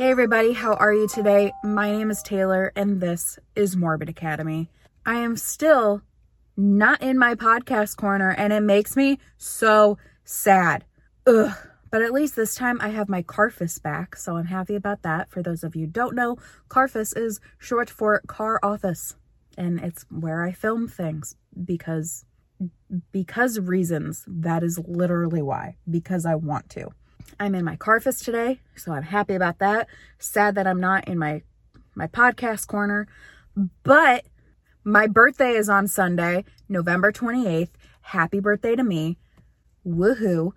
Hey, everybody, how are you today? My name is Taylor, and this is Morbid Academy. I am still not in my podcast corner, and it makes me so sad. Ugh. But at least this time I have my Carfus back, so I'm happy about that. For those of you don't know, Carfus is short for car office, and it's where I film things because because reasons. That is literally why. Because I want to. I'm in my Carfus today, so I'm happy about that. Sad that I'm not in my my podcast corner, but my birthday is on Sunday, November 28th. Happy birthday to me. Woohoo.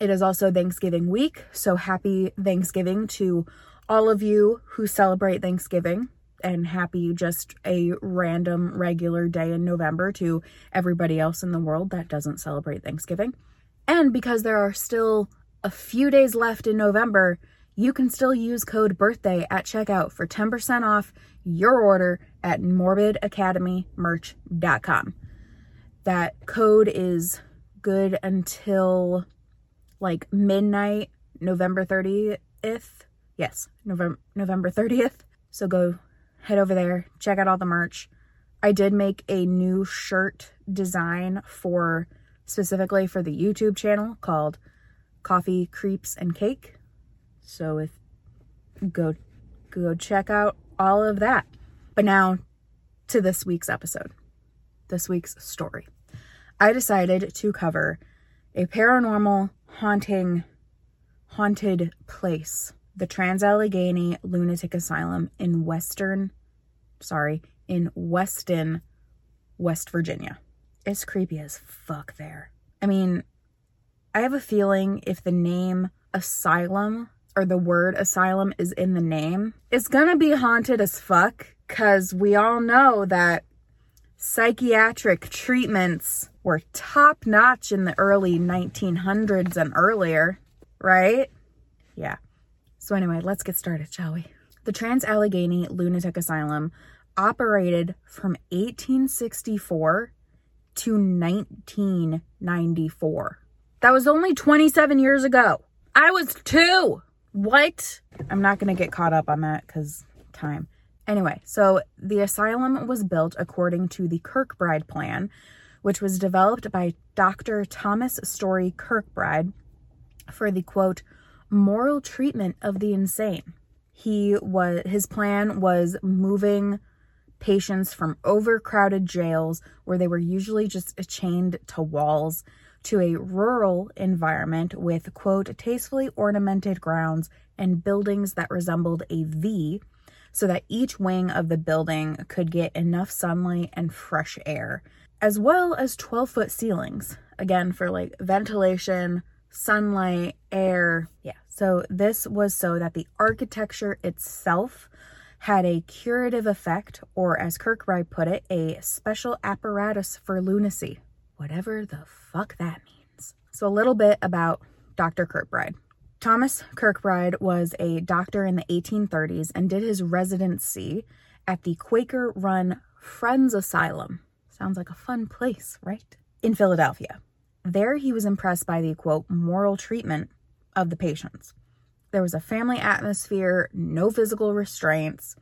It is also Thanksgiving week, so happy Thanksgiving to all of you who celebrate Thanksgiving and happy just a random regular day in November to everybody else in the world that doesn't celebrate Thanksgiving. And because there are still a few days left in November, you can still use code birthday at checkout for 10% off your order at morbidacademymerch.com. That code is good until like midnight November 30th. Yes, November November 30th. So go head over there, check out all the merch. I did make a new shirt design for specifically for the YouTube channel called coffee, creeps, and cake. So if go go check out all of that. But now to this week's episode. This week's story. I decided to cover a paranormal haunting haunted place, the Trans Allegheny Lunatic Asylum in Western sorry, in Weston, West Virginia. It's creepy as fuck there. I mean, I have a feeling if the name asylum or the word asylum is in the name, it's gonna be haunted as fuck because we all know that psychiatric treatments were top notch in the early 1900s and earlier, right? Yeah. So, anyway, let's get started, shall we? The Trans Allegheny Lunatic Asylum operated from 1864 to 1994. That was only 27 years ago. I was two. What? I'm not going to get caught up on that because time. Anyway, so the asylum was built according to the Kirkbride plan, which was developed by Dr. Thomas Story Kirkbride for the quote, moral treatment of the insane. He was his plan was moving patients from overcrowded jails where they were usually just chained to walls to a rural environment with, quote, tastefully ornamented grounds and buildings that resembled a V so that each wing of the building could get enough sunlight and fresh air, as well as 12 foot ceilings, again, for like ventilation, sunlight, air. Yeah. So this was so that the architecture itself had a curative effect, or as Kirkbride put it, a special apparatus for lunacy whatever the fuck that means. So, a little bit about Dr. Kirkbride. Thomas Kirkbride was a doctor in the 1830s and did his residency at the Quaker run Friends Asylum. Sounds like a fun place, right? In Philadelphia. There, he was impressed by the quote, moral treatment of the patients. There was a family atmosphere, no physical restraints,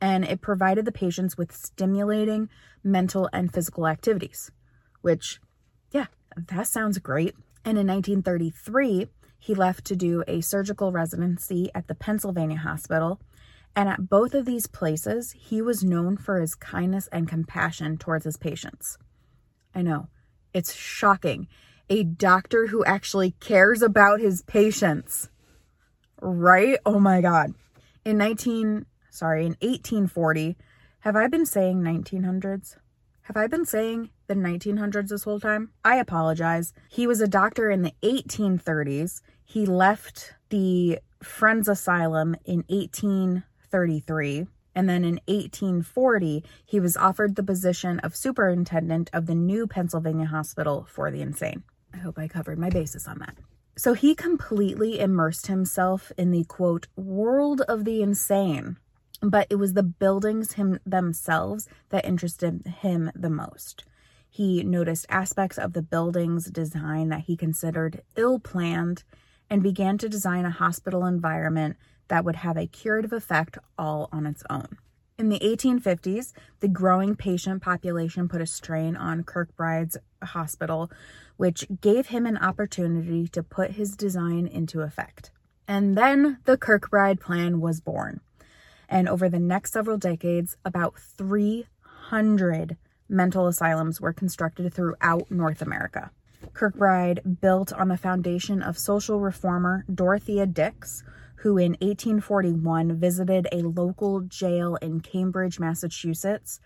and it provided the patients with stimulating mental and physical activities which, yeah, that sounds great. And in 1933, he left to do a surgical residency at the Pennsylvania Hospital. And at both of these places, he was known for his kindness and compassion towards his patients. I know, it's shocking. A doctor who actually cares about his patients. Right? Oh my God. In 19, sorry, in 1840, have I been saying 1900s? Have I been saying the 1900s this whole time? I apologize. He was a doctor in the 1830s. He left the Friends Asylum in 1833. And then in 1840, he was offered the position of superintendent of the new Pennsylvania Hospital for the Insane. I hope I covered my bases on that. So he completely immersed himself in the quote, world of the insane but it was the buildings him themselves that interested him the most. He noticed aspects of the building's design that he considered ill planned and began to design a hospital environment that would have a curative effect all on its own. In the 1850s, the growing patient population put a strain on Kirkbride's hospital, which gave him an opportunity to put his design into effect. And then the Kirkbride Plan was born. And over the next several decades, about 300 mental asylums were constructed throughout North America. Kirkbride built on the foundation of social reformer Dorothea Dix, who in 1841 visited a local jail in Cambridge, Massachusetts,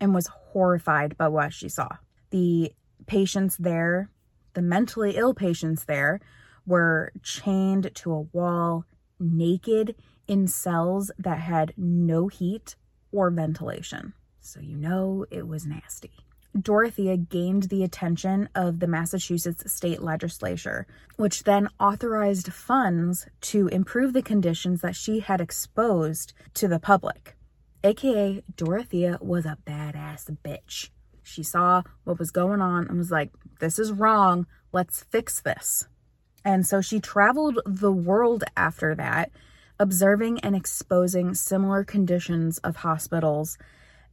and was horrified by what she saw. The patients there, the mentally ill patients there, were chained to a wall, naked in cells that had no heat or ventilation. So you know it was nasty. Dorothea gained the attention of the Massachusetts state legislature, which then authorized funds to improve the conditions that she had exposed to the public. AKA, Dorothea was a badass bitch. She saw what was going on and was like, this is wrong. Let's fix this. And so she traveled the world after that, observing and exposing similar conditions of hospitals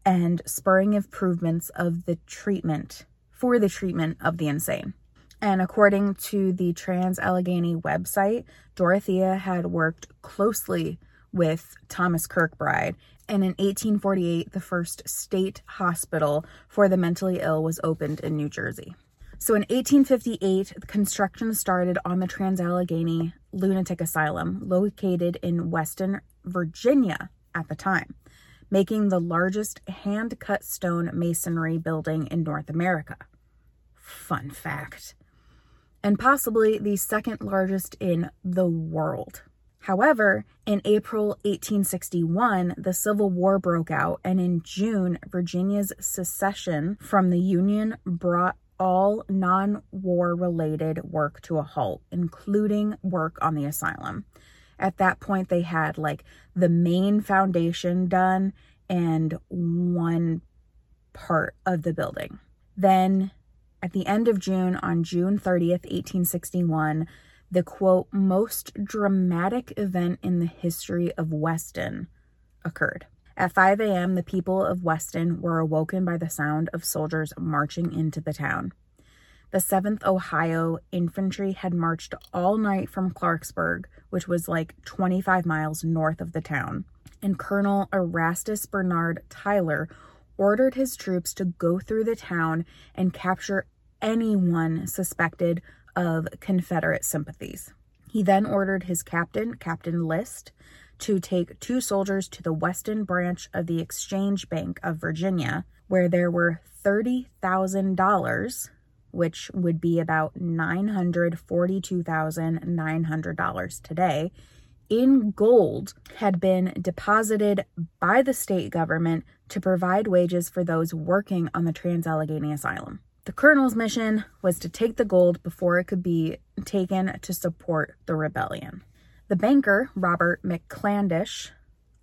and spurring improvements of the treatment for the treatment of the insane. And according to the Trans Allegheny website, Dorothea had worked closely with Thomas Kirkbride. And in 1848, the first state hospital for the mentally ill was opened in New Jersey. So in 1858, construction started on the Trans Allegheny Lunatic Asylum, located in Weston, Virginia at the time making the largest hand cut stone masonry building in North America. Fun fact. And possibly the second largest in the world. However, in April 1861, the Civil War broke out, and in June, Virginia's secession from the Union brought all non war related work to a halt, including work on the asylum at that point they had like the main foundation done and one part of the building. Then at the end of June, on June 30th, 1861, the quote, most dramatic event in the history of Weston occurred. At 5 a.m., the people of Weston were awoken by the sound of soldiers marching into the town. The 7th Ohio Infantry had marched all night from Clarksburg, which was like 25 miles north of the town, and Colonel Erastus Bernard Tyler ordered his troops to go through the town and capture anyone suspected of Confederate sympathies. He then ordered his captain, Captain List, to take two soldiers to the Weston branch of the Exchange Bank of Virginia, where there were $30,000 which would be about $942,900 today, in gold had been deposited by the state government to provide wages for those working on the Trans Allegheny Asylum. The colonel's mission was to take the gold before it could be taken to support the rebellion. The banker, Robert McClandish,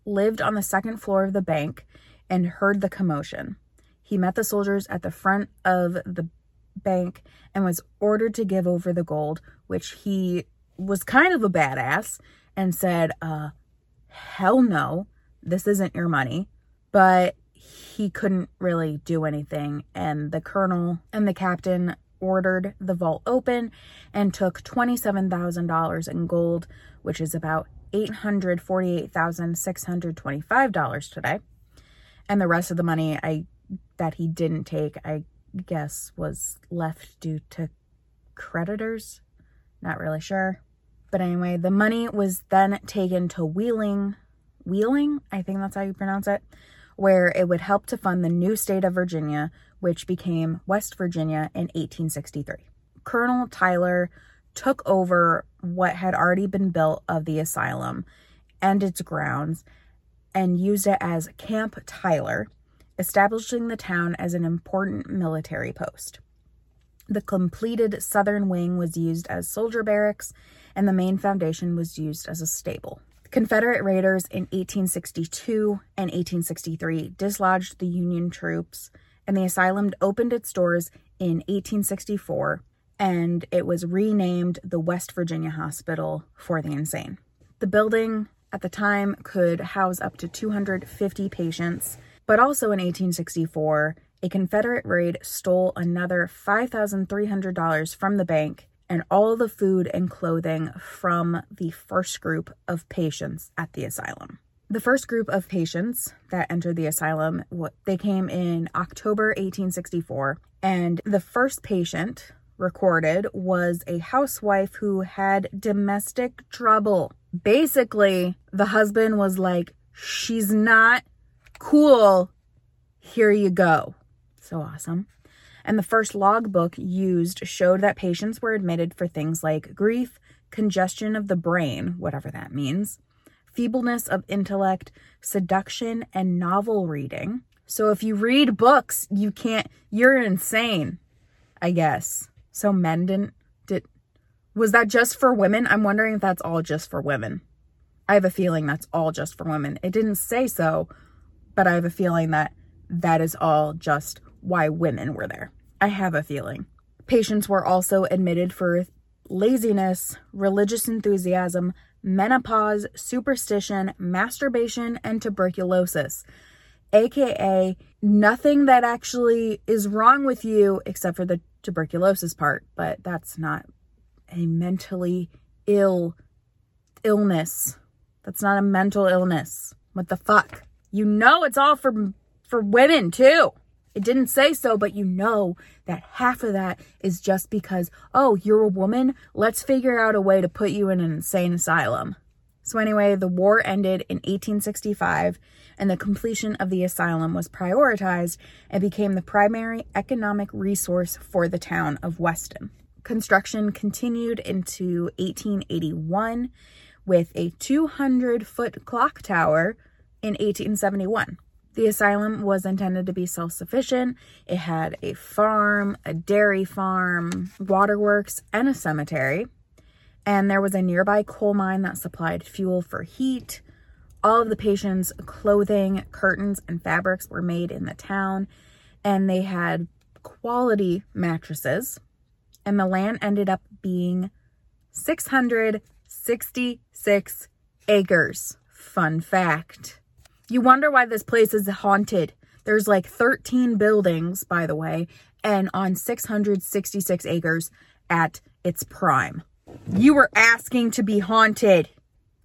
lived on the second floor of the bank and heard the commotion. He met the soldiers at the front of the bank and was ordered to give over the gold, which he was kind of a badass and said, uh, hell no, this isn't your money. But he couldn't really do anything. And the colonel and the captain ordered the vault open and took $27,000 in gold, which is about $848,625 today. And the rest of the money I that he didn't take, I guess was left due to creditors. Not really sure. But anyway, the money was then taken to Wheeling, Wheeling, I think that's how you pronounce it, where it would help to fund the new state of Virginia, which became West Virginia in 1863. Colonel Tyler took over what had already been built of the asylum and its grounds and used it as Camp Tyler, establishing the town as an important military post. The completed southern wing was used as soldier barracks, and the main foundation was used as a stable. Confederate raiders in 1862 and 1863 dislodged the Union troops, and the asylum opened its doors in 1864 and it was renamed the West Virginia Hospital for the Insane. The building at the time could house up to 250 patients. But also in 1864, a Confederate raid stole another $5,300 from the bank and all the food and clothing from the first group of patients at the asylum. The first group of patients that entered the asylum, they came in October 1864, and the first patient recorded was a housewife who had domestic trouble. Basically, the husband was like, She's not cool. Here you go. So awesome. And the first logbook used showed that patients were admitted for things like grief, congestion of the brain, whatever that means, feebleness of intellect, seduction, and novel reading. So if you read books, you can't, you're insane, I guess. So men didn't, did, was that just for women? I'm wondering if that's all just for women. I have a feeling that's all just for women. It didn't say so, but I have a feeling that that is all just why women were there. I have a feeling. Patients were also admitted for laziness, religious enthusiasm, menopause, superstition, masturbation, and tuberculosis, aka nothing that actually is wrong with you except for the tuberculosis part, but that's not a mentally ill illness. That's not a mental illness. What the fuck? You know it's all for for women too. It didn't say so, but you know that half of that is just because, oh, you're a woman. Let's figure out a way to put you in an insane asylum. So, anyway, the war ended in 1865, and the completion of the asylum was prioritized and became the primary economic resource for the town of Weston. Construction continued into 1881 with a 200 foot clock tower in 1871. The asylum was intended to be self sufficient. It had a farm, a dairy farm, waterworks, and a cemetery. And there was a nearby coal mine that supplied fuel for heat. All of the patients' clothing, curtains, and fabrics were made in the town, and they had quality mattresses. And the land ended up being 666 acres. Fun fact. You wonder why this place is haunted. There's like 13 buildings, by the way, and on 666 acres at its prime. You were asking to be haunted.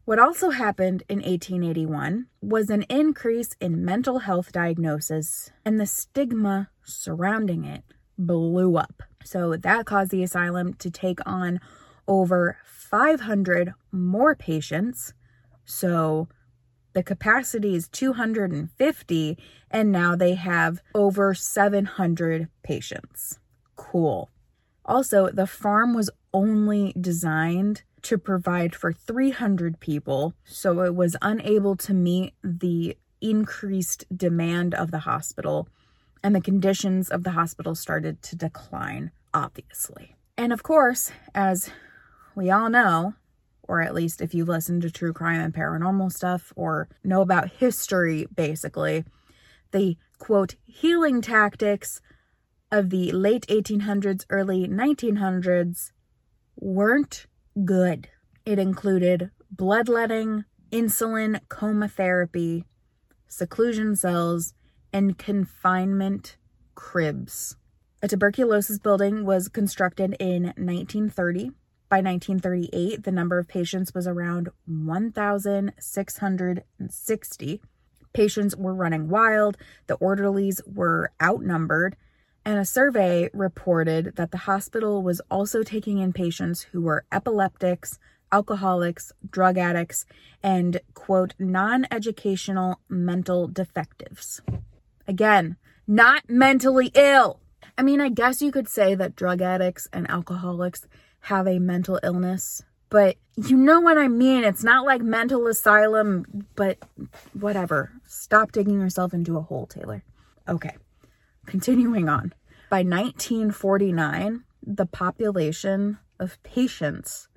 What also happened in 1881 was an increase in mental health diagnosis, and the stigma surrounding it blew up. So that caused the asylum to take on over 500 more patients. So the capacity is 250, and now they have over 700 patients. Cool. Also, the farm was only designed to provide for 300 people, so it was unable to meet the increased demand of the hospital, and the conditions of the hospital started to decline, obviously. And of course, as we all know, or at least if you listen to true crime and paranormal stuff or know about history, basically, the quote, healing tactics of the late 1800s, early 1900s weren't good. It included bloodletting, insulin, coma therapy, seclusion cells, and confinement cribs. A tuberculosis building was constructed in 1930 by 1938, the number of patients was around 1,660. Patients were running wild, the orderlies were outnumbered, and a survey reported that the hospital was also taking in patients who were epileptics, alcoholics, drug addicts, and, quote, non educational mental defectives. Again, not mentally ill. I mean, I guess you could say that drug addicts and alcoholics have a mental illness. But you know what I mean. It's not like mental asylum, but whatever. Stop digging yourself into a hole, Taylor. Okay, continuing on. By 1949, the population of patients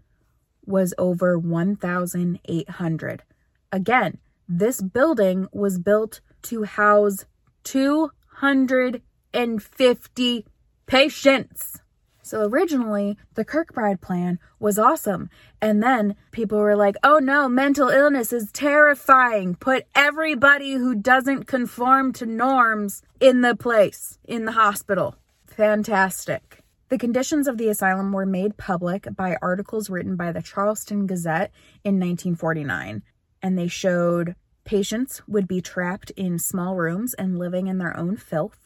was over 1,800. Again, this building was built to house 250 patients. So originally, the Kirkbride plan was awesome. And then people were like, oh no, mental illness is terrifying. Put everybody who doesn't conform to norms in the place, in the hospital. Fantastic. The conditions of the asylum were made public by articles written by the Charleston Gazette in 1949, and they showed patients would be trapped in small rooms and living in their own filth.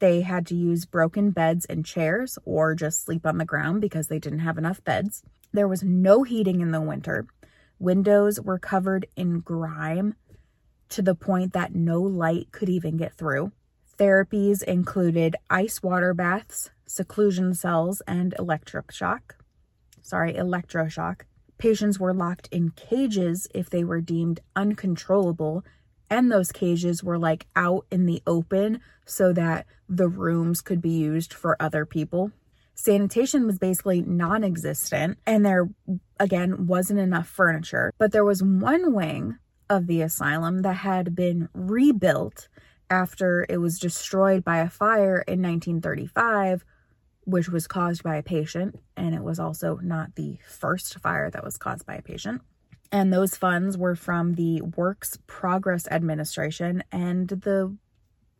They had to use broken beds and chairs or just sleep on the ground because they didn't have enough beds. There was no heating in the winter. Windows were covered in grime to the point that no light could even get through. Therapies included ice water baths, seclusion cells, and electric shock. Sorry, electroshock. Patients were locked in cages if they were deemed uncontrollable and those cages were like out in the open so that the rooms could be used for other people. Sanitation was basically non existent, and there again wasn't enough furniture. But there was one wing of the asylum that had been rebuilt after it was destroyed by a fire in 1935, which was caused by a patient. And it was also not the first fire that was caused by a patient and those funds were from the Works Progress Administration and the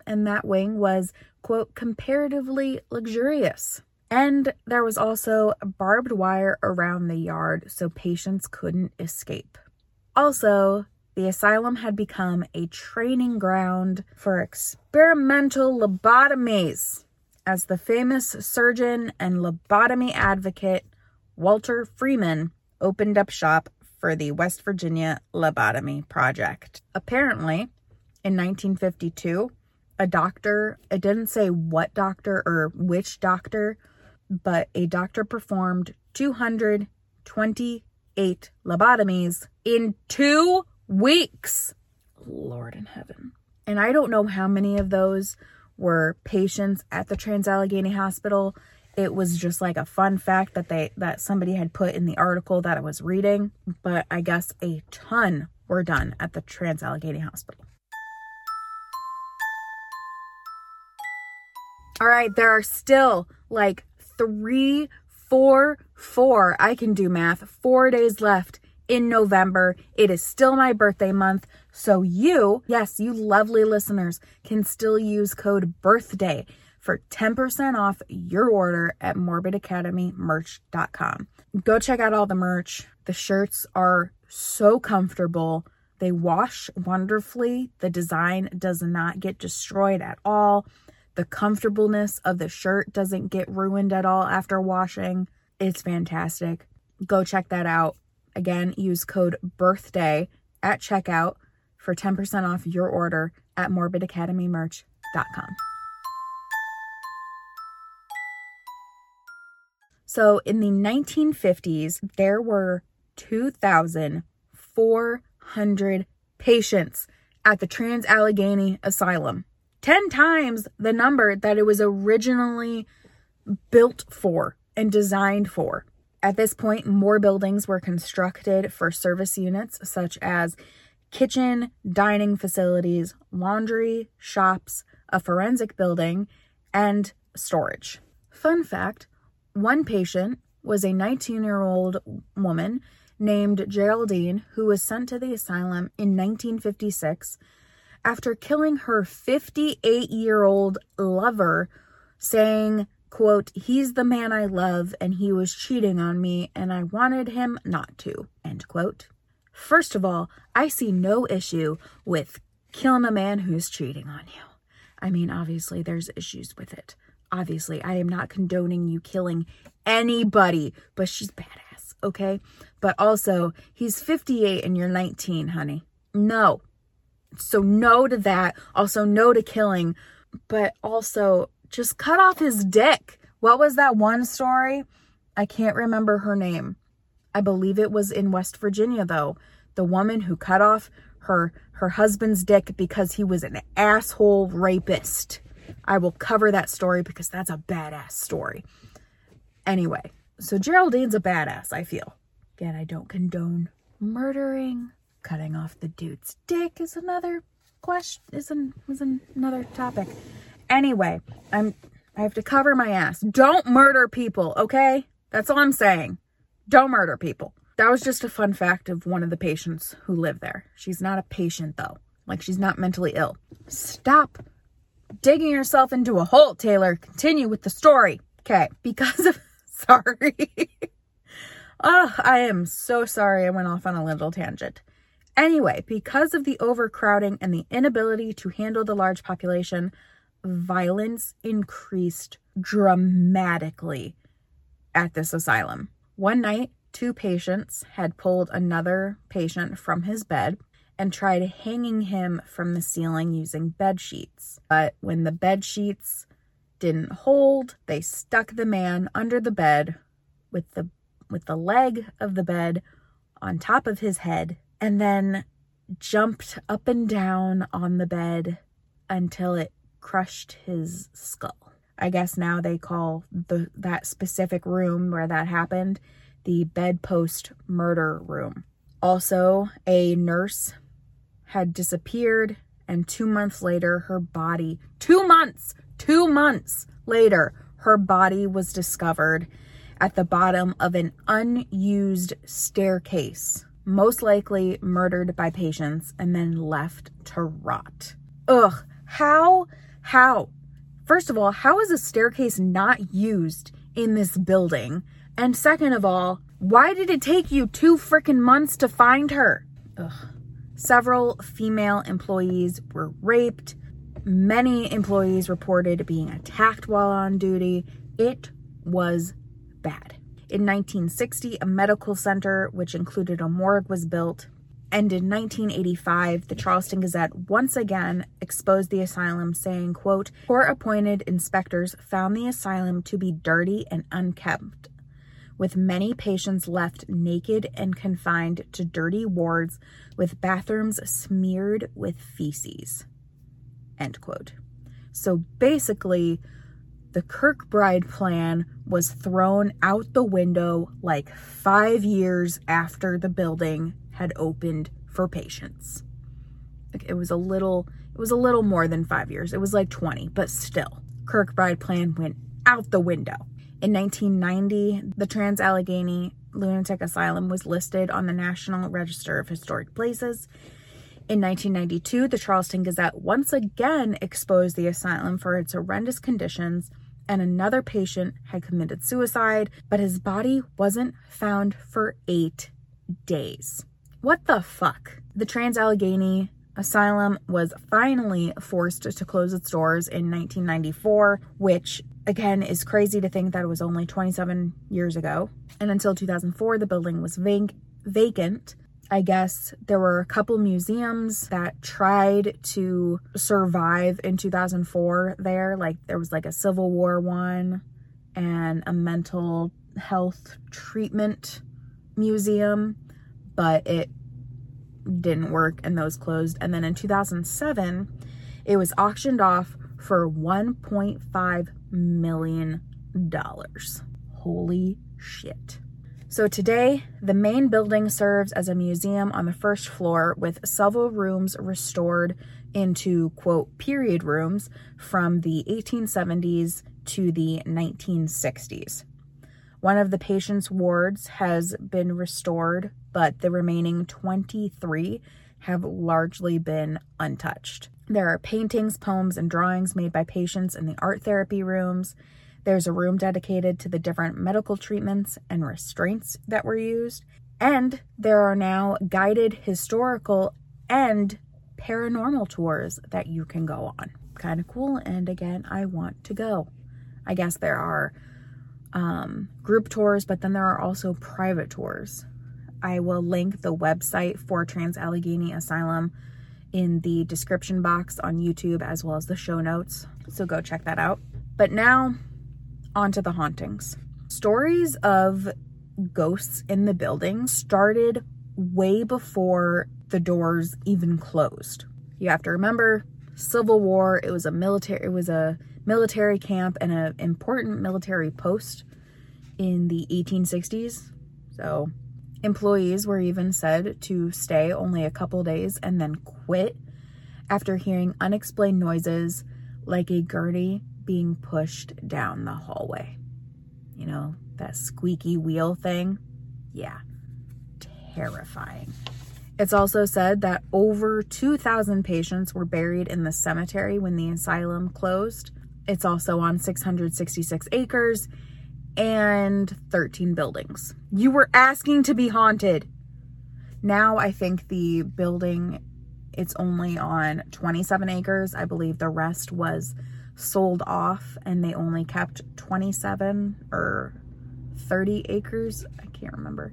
and that wing was quote comparatively luxurious. And there was also barbed wire around the yard so patients couldn't escape. Also, the asylum had become a training ground for experimental lobotomies, as the famous surgeon and lobotomy advocate Walter Freeman opened up shop for the West Virginia Lobotomy Project. Apparently, in 1952, a doctor, it didn't say what doctor or which doctor, but a doctor performed 228 lobotomies in two weeks. Lord in heaven. And I don't know how many of those were patients at the Trans Allegheny Hospital it was just like a fun fact that they that somebody had put in the article that I was reading, but I guess a ton were done at the Trans Allegheny Hospital. All right, there are still like three, four, four, I can do math, four days left in November. It is still my birthday month. So you, yes, you lovely listeners, can still use code BIRTHDAY for 10% off your order at morbidacademymerch.com. Go check out all the merch. The shirts are so comfortable. They wash wonderfully. The design does not get destroyed at all. The comfortableness of the shirt doesn't get ruined at all after washing. It's fantastic. Go check that out. Again, use code BIRTHDAY at checkout for 10% off your order at morbidacademymerch.com. So in the 1950s, there were 2,400 patients at the Trans Allegheny Asylum, 10 times the number that it was originally built for and designed for. At this point, more buildings were constructed for service units such as kitchen, dining facilities, laundry, shops, a forensic building, and storage. Fun fact one patient was a 19 year old woman named Geraldine who was sent to the asylum in 1956 after killing her 58 year old lover, saying, quote, he's the man I love and he was cheating on me and I wanted him not to, end quote. First of all, I see no issue with killing a man who's cheating on you. I mean, obviously, there's issues with it. Obviously, I am not condoning you killing anybody, but she's badass, okay? But also, he's 58 and you're 19, honey. No. So, no to that. Also, no to killing, but also just cut off his dick. What was that one story? I can't remember her name. I believe it was in West Virginia, though. The woman who cut off her her husband's dick because he was an asshole rapist. I will cover that story because that's a badass story. Anyway, so Geraldine's a badass, I feel. Again, I don't condone murdering. Cutting off the dude's dick is another question, is, an, is another topic. Anyway, I'm I have to cover my ass. Don't murder people, okay? That's all I'm saying. Don't murder people. That was just a fun fact of one of the patients who lived there. She's not a patient, though. Like, she's not mentally ill. Stop digging yourself into a hole, Taylor. Continue with the story. Okay, because of. Sorry. oh, I am so sorry I went off on a little tangent. Anyway, because of the overcrowding and the inability to handle the large population, violence increased dramatically at this asylum. One night, two patients had pulled another patient from his bed and tried hanging him from the ceiling using bed sheets. But when the bed sheets didn't hold, they stuck the man under the bed with the with the leg of the bed on top of his head and then jumped up and down on the bed until it crushed his skull. I guess now they call the that specific room where that happened the bedpost murder room. Also, a nurse had disappeared and 2 months later her body 2 months 2 months later her body was discovered at the bottom of an unused staircase most likely murdered by patients and then left to rot. Ugh, how how? First of all, how is a staircase not used in this building? And second of all, why did it take you two freaking months to find her? Ugh. Several female employees were raped. Many employees reported being attacked while on duty. It was bad. In 1960, a medical center, which included a morgue, was built. And in 1985, the Charleston Gazette once again exposed the asylum, saying, quote, Court-appointed inspectors found the asylum to be dirty and unkempt, with many patients left naked and confined to dirty wards with bathrooms smeared with feces, end quote. So basically, the Kirkbride plan was thrown out the window like five years after the building had opened for patients. It was a little it was a little more than 5 years. It was like 20, but still. Kirkbride plan went out the window. In 1990, the Trans Allegheny Lunatic Asylum was listed on the National Register of Historic Places. In 1992, the Charleston Gazette once again exposed the asylum for its horrendous conditions, and another patient had committed suicide, but his body wasn't found for eight days. What the fuck? The Trans Allegheny Asylum was finally forced to close its doors in 1994, which again is crazy to think that it was only 27 years ago. And until 2004, the building was vac- vacant. I guess there were a couple museums that tried to survive in 2004 there. Like there was like a Civil War one and a mental health treatment museum but it didn't work and those closed. And then in 2007, it was auctioned off for $1.5 million. Holy shit. So today, the main building serves as a museum on the first floor with several rooms restored into, quote, period rooms from the 1870s to the 1960s. One of the patient's wards has been restored, but the remaining 23 have largely been untouched. There are paintings, poems, and drawings made by patients in the art therapy rooms. There's a room dedicated to the different medical treatments and restraints that were used. And there are now guided historical and paranormal tours that you can go on. Kind of cool. And again, I want to go. I guess there are um, group tours, but then there are also private tours. I will link the website for Trans Allegheny Asylum in the description box on YouTube as well as the show notes. So go check that out. But now, on to the hauntings. Stories of ghosts in the building started way before the doors even closed. You have to remember Civil War, it was a military it was a military camp and an important military post in the 1860s. So, employees were even said to stay only a couple days and then quit after hearing unexplained noises like a gurney being pushed down the hallway. You know, that squeaky wheel thing? Yeah, terrifying. It's also said that over 2,000 patients were buried in the cemetery when the asylum closed. It's also on 666 acres and 13 buildings. You were asking to be haunted. Now I think the building it's only on 27 acres. I believe the rest was sold off and they only kept 27 or 30 acres. I can't remember.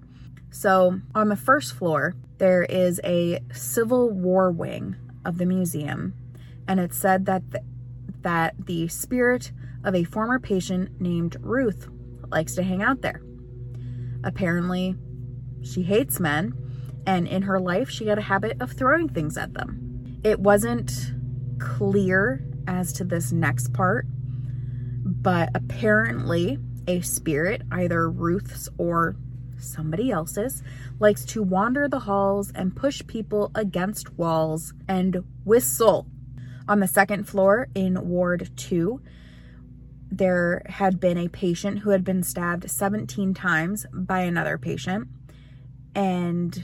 So on the first floor, there is a Civil War wing of the museum, and it said that the, that the spirit of a former patient named Ruth likes to hang out there. Apparently, she hates men, and in her life, she had a habit of throwing things at them. It wasn't clear as to this next part, but apparently, a spirit, either Ruth's or somebody else's, likes to wander the halls and push people against walls and whistle. On the second floor in Ward 2, there had been a patient who had been stabbed 17 times by another patient, and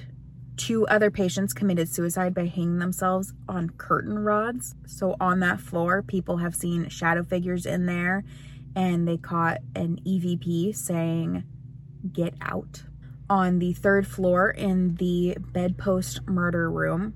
two other patients committed suicide by hanging themselves on curtain rods. So, on that floor, people have seen shadow figures in there, and they caught an EVP saying, Get out. On the third floor in the bedpost murder room,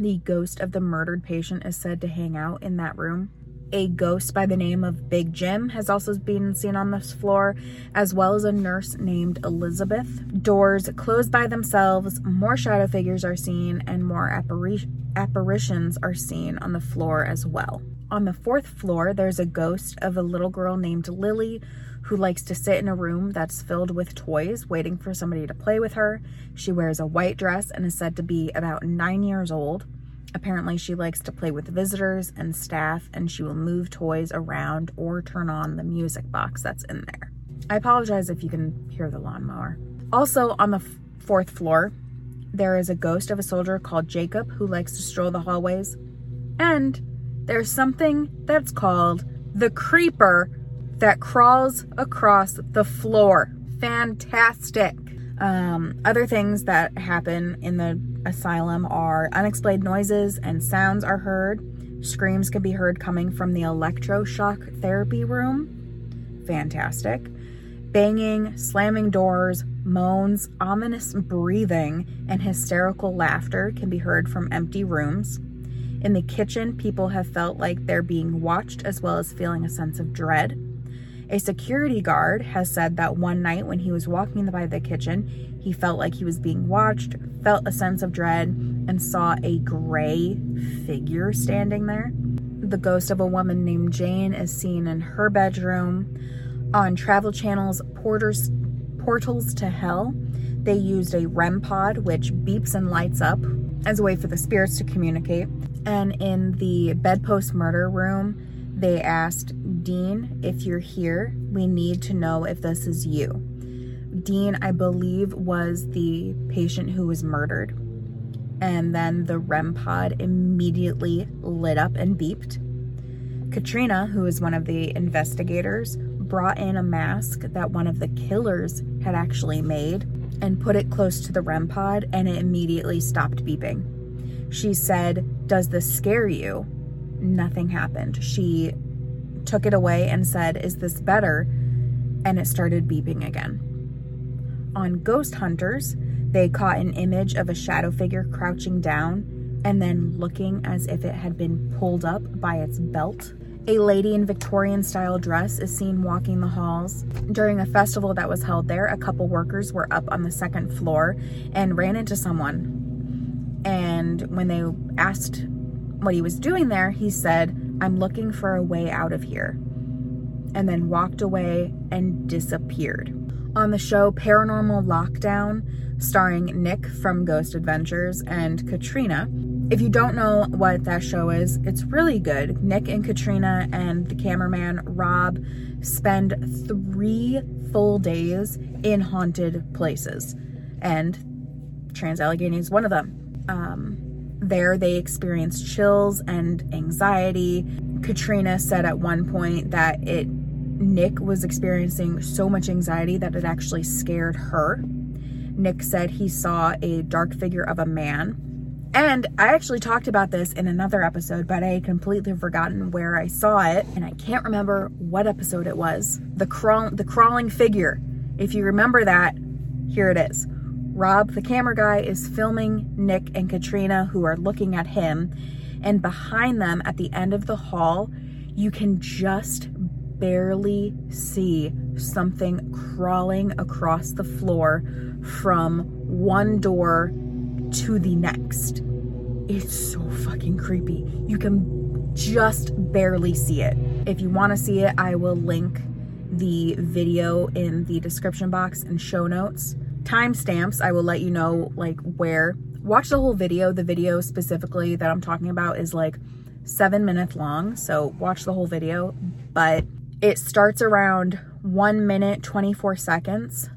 the ghost of the murdered patient is said to hang out in that room a ghost by the name of Big Jim has also been seen on this floor, as well as a nurse named Elizabeth. Doors close by themselves, more shadow figures are seen, and more appari- apparitions are seen on the floor as well. On the fourth floor, there's a ghost of a little girl named Lily who likes to sit in a room that's filled with toys, waiting for somebody to play with her. She wears a white dress and is said to be about nine years old. Apparently, she likes to play with visitors and staff, and she will move toys around or turn on the music box that's in there. I apologize if you can hear the lawnmower. Also, on the f- fourth floor, there is a ghost of a soldier called Jacob who likes to stroll the hallways. And there's something that's called the creeper that crawls across the floor. Fantastic. Um, other things that happen in the asylum are unexplained noises and sounds are heard. Screams can be heard coming from the electroshock therapy room. Fantastic. Banging, slamming doors, moans, ominous breathing, and hysterical laughter can be heard from empty rooms. In the kitchen, people have felt like they're being watched as well as feeling a sense of dread. A security guard has said that one night when he was walking by the kitchen, he felt like he was being watched, felt a sense of dread, and saw a gray figure standing there. The ghost of a woman named Jane is seen in her bedroom. On Travel Channel's Porters, Portals to Hell, they used a REM pod which beeps and lights up as a way for the spirits to communicate. And in the bedpost murder room, they asked Dean, if you're here, we need to know if this is you. Dean, I believe, was the patient who was murdered. And then the REM pod immediately lit up and beeped. Katrina, who is one of the investigators, brought in a mask that one of the killers had actually made and put it close to the REM pod, and it immediately stopped beeping. She said, Does this scare you? nothing happened. She took it away and said, Is this better? And it started beeping again. On Ghost Hunters, they caught an image of a shadow figure crouching down and then looking as if it had been pulled up by its belt. A lady in Victorian style dress is seen walking the halls. During a festival that was held there, a couple workers were up on the second floor and ran into someone. And when they asked what he was doing there, he said, I'm looking for a way out of here, and then walked away and disappeared. On the show Paranormal Lockdown, starring Nick from Ghost Adventures and Katrina. If you don't know what that show is, it's really good. Nick and Katrina and the cameraman Rob spend three full days in haunted places, and Trans Allegheny is one of them. Um, there, they experienced chills and anxiety. Katrina said at one point that it Nick was experiencing so much anxiety that it actually scared her. Nick said he saw a dark figure of a man. And I actually talked about this in another episode, but I had completely forgotten where I saw it, and I can't remember what episode it was. The crawl the crawling figure. If you remember that, here it is. Rob, the camera guy, is filming Nick and Katrina, who are looking at him. And behind them at the end of the hall, you can just barely see something crawling across the floor from one door to the next. It's so fucking creepy. You can just barely see it. If you want to see it, I will link the video in the description box and show notes. Timestamps, I will let you know like where. Watch the whole video. The video specifically that I'm talking about is like seven minutes long. So watch the whole video. But it starts around one minute, 24 seconds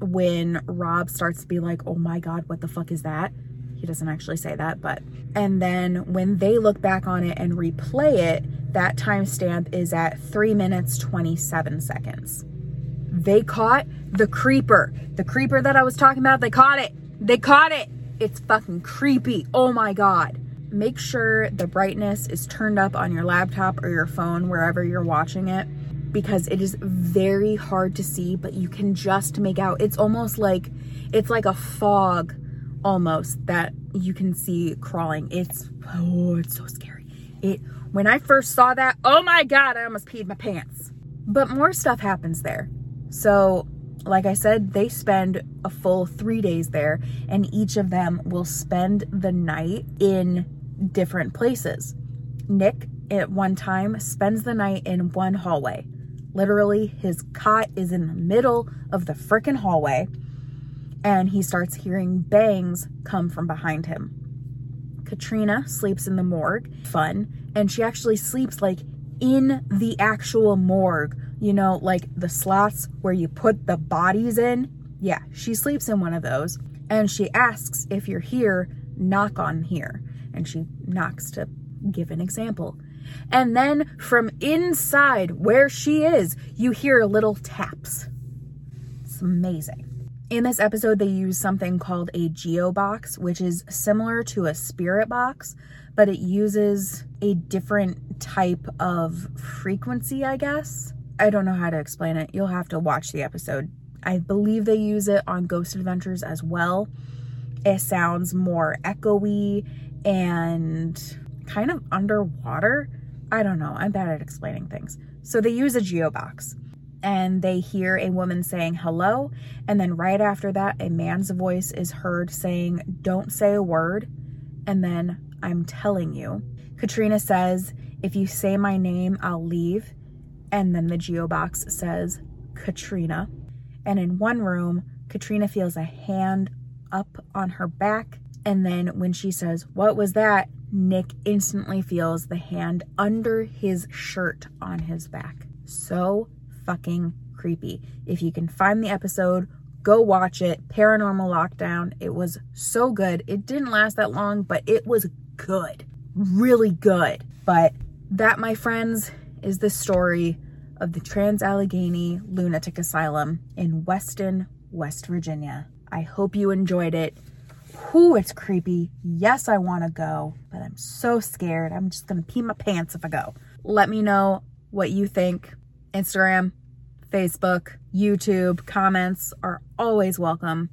when Rob starts to be like, oh my God, what the fuck is that? He doesn't actually say that, but. And then when they look back on it and replay it, that timestamp is at three minutes, 27 seconds. They caught the creeper. The creeper that I was talking about, they caught it. They caught it. It's fucking creepy. Oh my God. Make sure the brightness is turned up on your laptop or your phone, wherever you're watching it, because it is very hard to see, but you can just make out. It's almost like, it's like a fog almost that you can see crawling. It's, oh, it's so scary. It, when I first saw that, oh my God, I almost peed my pants. But more stuff happens there. So, like I said, they spend a full three days there, and each of them will spend the night in different places. Nick, at one time, spends the night in one hallway. Literally, his cot is in the middle of the freaking hallway, and he starts hearing bangs come from behind him. Katrina sleeps in the morgue, fun, and she actually sleeps like in the actual morgue you know, like the slots where you put the bodies in. Yeah, she sleeps in one of those. And she asks, if you're here, knock on here. And she knocks to give an example. And then from inside where she is, you hear little taps. It's amazing. In this episode, they use something called a geo box, which is similar to a spirit box, but it uses a different type of frequency, I guess. I don't know how to explain it. You'll have to watch the episode. I believe they use it on Ghost Adventures as well. It sounds more echoey and kind of underwater. I don't know. I'm bad at explaining things. So they use a geobox and they hear a woman saying hello. And then right after that, a man's voice is heard saying, Don't say a word. And then I'm telling you. Katrina says, If you say my name, I'll leave. And then the geobox says Katrina. And in one room, Katrina feels a hand up on her back. And then when she says, What was that? Nick instantly feels the hand under his shirt on his back. So fucking creepy. If you can find the episode, go watch it. Paranormal Lockdown. It was so good. It didn't last that long, but it was good. Really good. But that, my friends, is the story of the Trans Allegheny Lunatic Asylum in Weston, West Virginia. I hope you enjoyed it. Whoo, it's creepy. Yes, I want to go, but I'm so scared. I'm just going to pee my pants if I go. Let me know what you think. Instagram, Facebook, YouTube, comments are always welcome.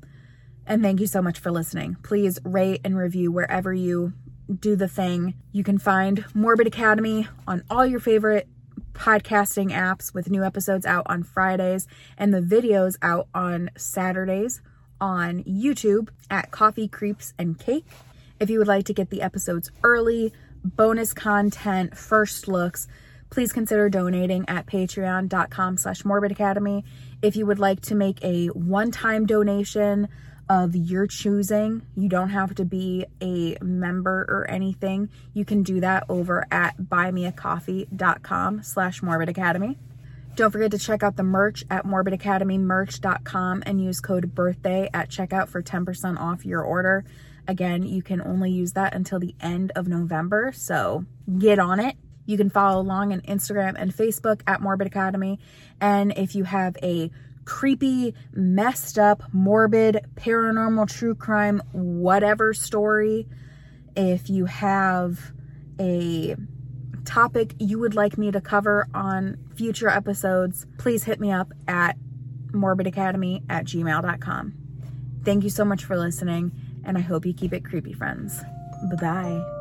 And thank you so much for listening. Please rate and review wherever you do the thing. You can find Morbid Academy on all your favorite podcasting apps with new episodes out on Fridays and the videos out on Saturdays on YouTube at Coffee Creeps and Cake. If you would like to get the episodes early, bonus content, first looks, please consider donating at patreon.com slash morbid academy. If you would like to make a one-time donation, of your choosing. You don't have to be a member or anything. You can do that over at buymeacoffee.com slash morbid academy. Don't forget to check out the merch at morbidacademymerch.com and use code birthday at checkout for 10% off your order. Again, you can only use that until the end of November, so get on it. You can follow along on Instagram and Facebook at Morbid Academy. And if you have a creepy, messed up, morbid, paranormal, true crime, whatever story, if you have a topic you would like me to cover on future episodes, please hit me up at morbidacademy at gmail.com. Thank you so much for listening, and I hope you keep it creepy, friends. Bye bye.